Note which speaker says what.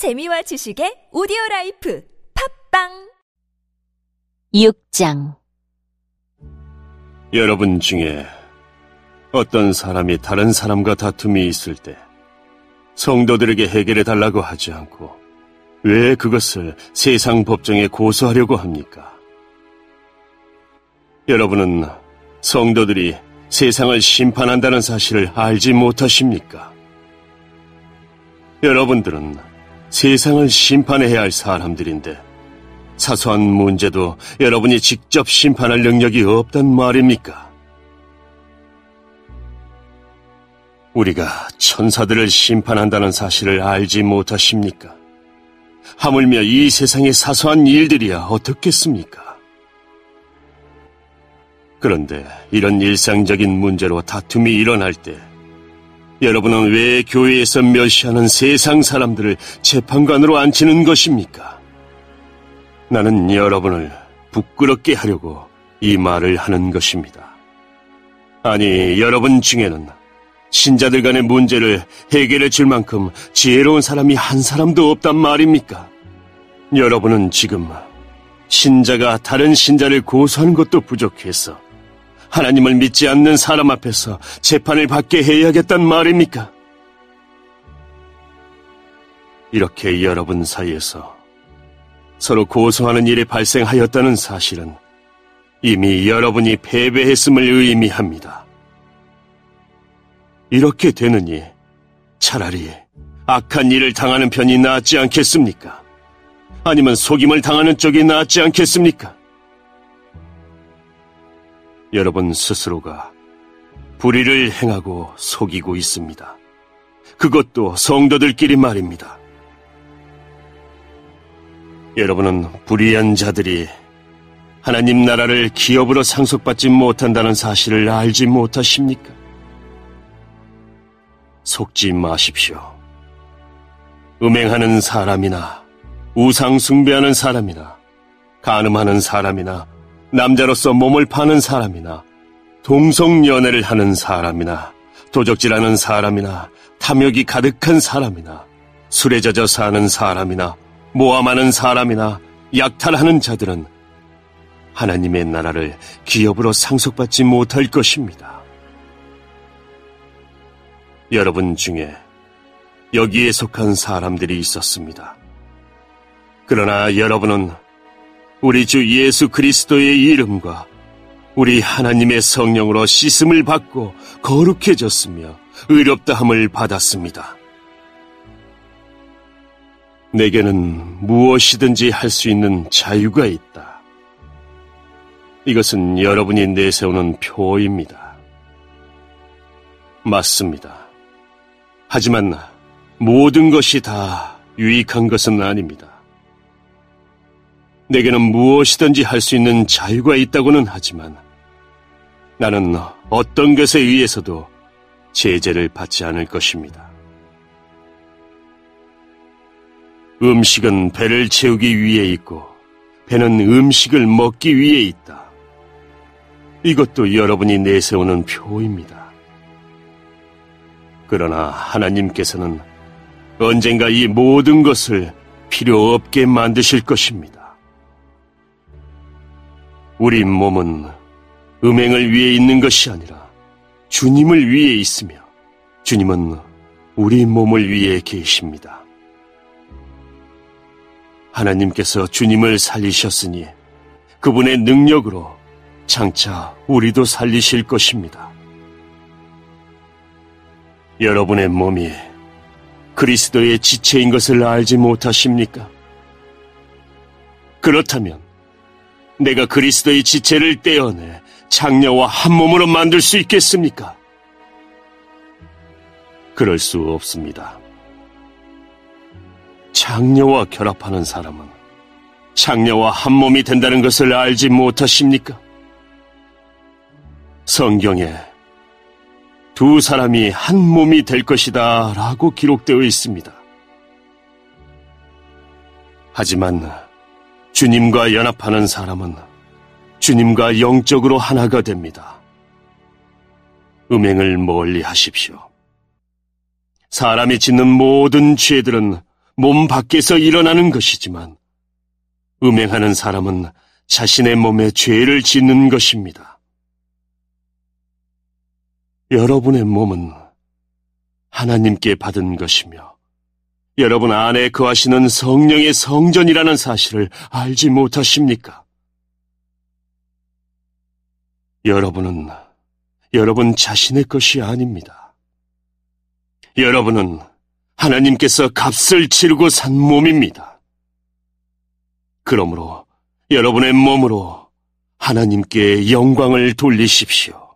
Speaker 1: 재미와 지식의 오디오 라이프 팟빵
Speaker 2: 6장
Speaker 3: 여러분 중에 어떤 사람이 다른 사람과 다툼이 있을 때 성도들에게 해결해 달라고 하지 않고 왜 그것을 세상 법정에 고소하려고 합니까? 여러분은 성도들이 세상을 심판한다는 사실을 알지 못하십니까? 여러분들은 세상을 심판해야 할 사람들인데 사소한 문제도 여러분이 직접 심판할 능력이 없단 말입니까? 우리가 천사들을 심판한다는 사실을 알지 못하십니까? 하물며 이 세상의 사소한 일들이야 어떻겠습니까? 그런데 이런 일상적인 문제로 다툼이 일어날 때 여러분은 왜 교회에서 멸시하는 세상 사람들을 재판관으로 앉히는 것입니까? 나는 여러분을 부끄럽게 하려고 이 말을 하는 것입니다. 아니, 여러분 중에는 신자들 간의 문제를 해결해 줄 만큼 지혜로운 사람이 한 사람도 없단 말입니까? 여러분은 지금 신자가 다른 신자를 고소하는 것도 부족해서 하나님을 믿지 않는 사람 앞에서 재판을 받게 해야겠단 말입니까? 이렇게 여러분 사이에서 서로 고소하는 일이 발생하였다는 사실은 이미 여러분이 패배했음을 의미합니다. 이렇게 되느니 차라리 악한 일을 당하는 편이 낫지 않겠습니까? 아니면 속임을 당하는 쪽이 낫지 않겠습니까? 여러분 스스로가 불의를 행하고 속이고 있습니다. 그것도 성도들끼리 말입니다. 여러분은 불의한 자들이 하나님 나라를 기업으로 상속받지 못한다는 사실을 알지 못하십니까? 속지 마십시오. 음행하는 사람이나 우상 숭배하는 사람이나 간음하는 사람이나 남자로서 몸을 파는 사람이나 동성연애를 하는 사람이나 도적질하는 사람이나 탐욕이 가득한 사람이나 술에 젖어 사는 사람이나 모함하는 사람이나 약탈하는 자들은 하나님의 나라를 기업으로 상속받지 못할 것입니다. 여러분 중에 여기에 속한 사람들이 있었습니다. 그러나 여러분은 우리 주 예수 그리스도의 이름과 우리 하나님의 성령으로 씻음을 받고 거룩해졌으며 의롭다함을 받았습니다. 내게는 무엇이든지 할 수 있는 자유가 있다. 이것은 여러분이 내세우는 표입니다. 맞습니다. 하지만 모든 것이 다 유익한 것은 아닙니다. 내게는 무엇이든지 할 수 있는 자유가 있다고는 하지만 나는 어떤 것에 의해서도 제재를 받지 않을 것입니다. 음식은 배를 채우기 위해 있고 배는 음식을 먹기 위해 있다. 이것도 여러분이 내세우는 표입니다. 그러나 하나님께서는 언젠가 이 모든 것을 필요 없게 만드실 것입니다. 우리 몸은 음행을 위해 있는 것이 아니라 주님을 위해 있으며 주님은 우리 몸을 위해 계십니다. 하나님께서 주님을 살리셨으니 그분의 능력으로 장차 우리도 살리실 것입니다. 여러분의 몸이 그리스도의 지체인 것을 알지 못하십니까? 그렇다면 내가 그리스도의 지체를 떼어내 장녀와 한 몸으로 만들 수 있겠습니까? 그럴 수 없습니다. 장녀와 결합하는 사람은 장녀와 한 몸이 된다는 것을 알지 못하십니까? 성경에 두 사람이 한 몸이 될 것이다 라고 기록되어 있습니다. 하지만 주님과 연합하는 사람은 주님과 영적으로 하나가 됩니다. 음행을 멀리 하십시오. 사람이 짓는 모든 죄들은 몸 밖에서 일어나는 것이지만 음행하는 사람은 자신의 몸에 죄를 짓는 것입니다. 여러분의 몸은 하나님께 받은 것이며 여러분 안에 거하시는 성령의 성전이라는 사실을 알지 못하십니까? 여러분은 여러분 자신의 것이 아닙니다. 여러분은 하나님께서 값을 치르고 산 몸입니다. 그러므로 여러분의 몸으로 하나님께 영광을 돌리십시오.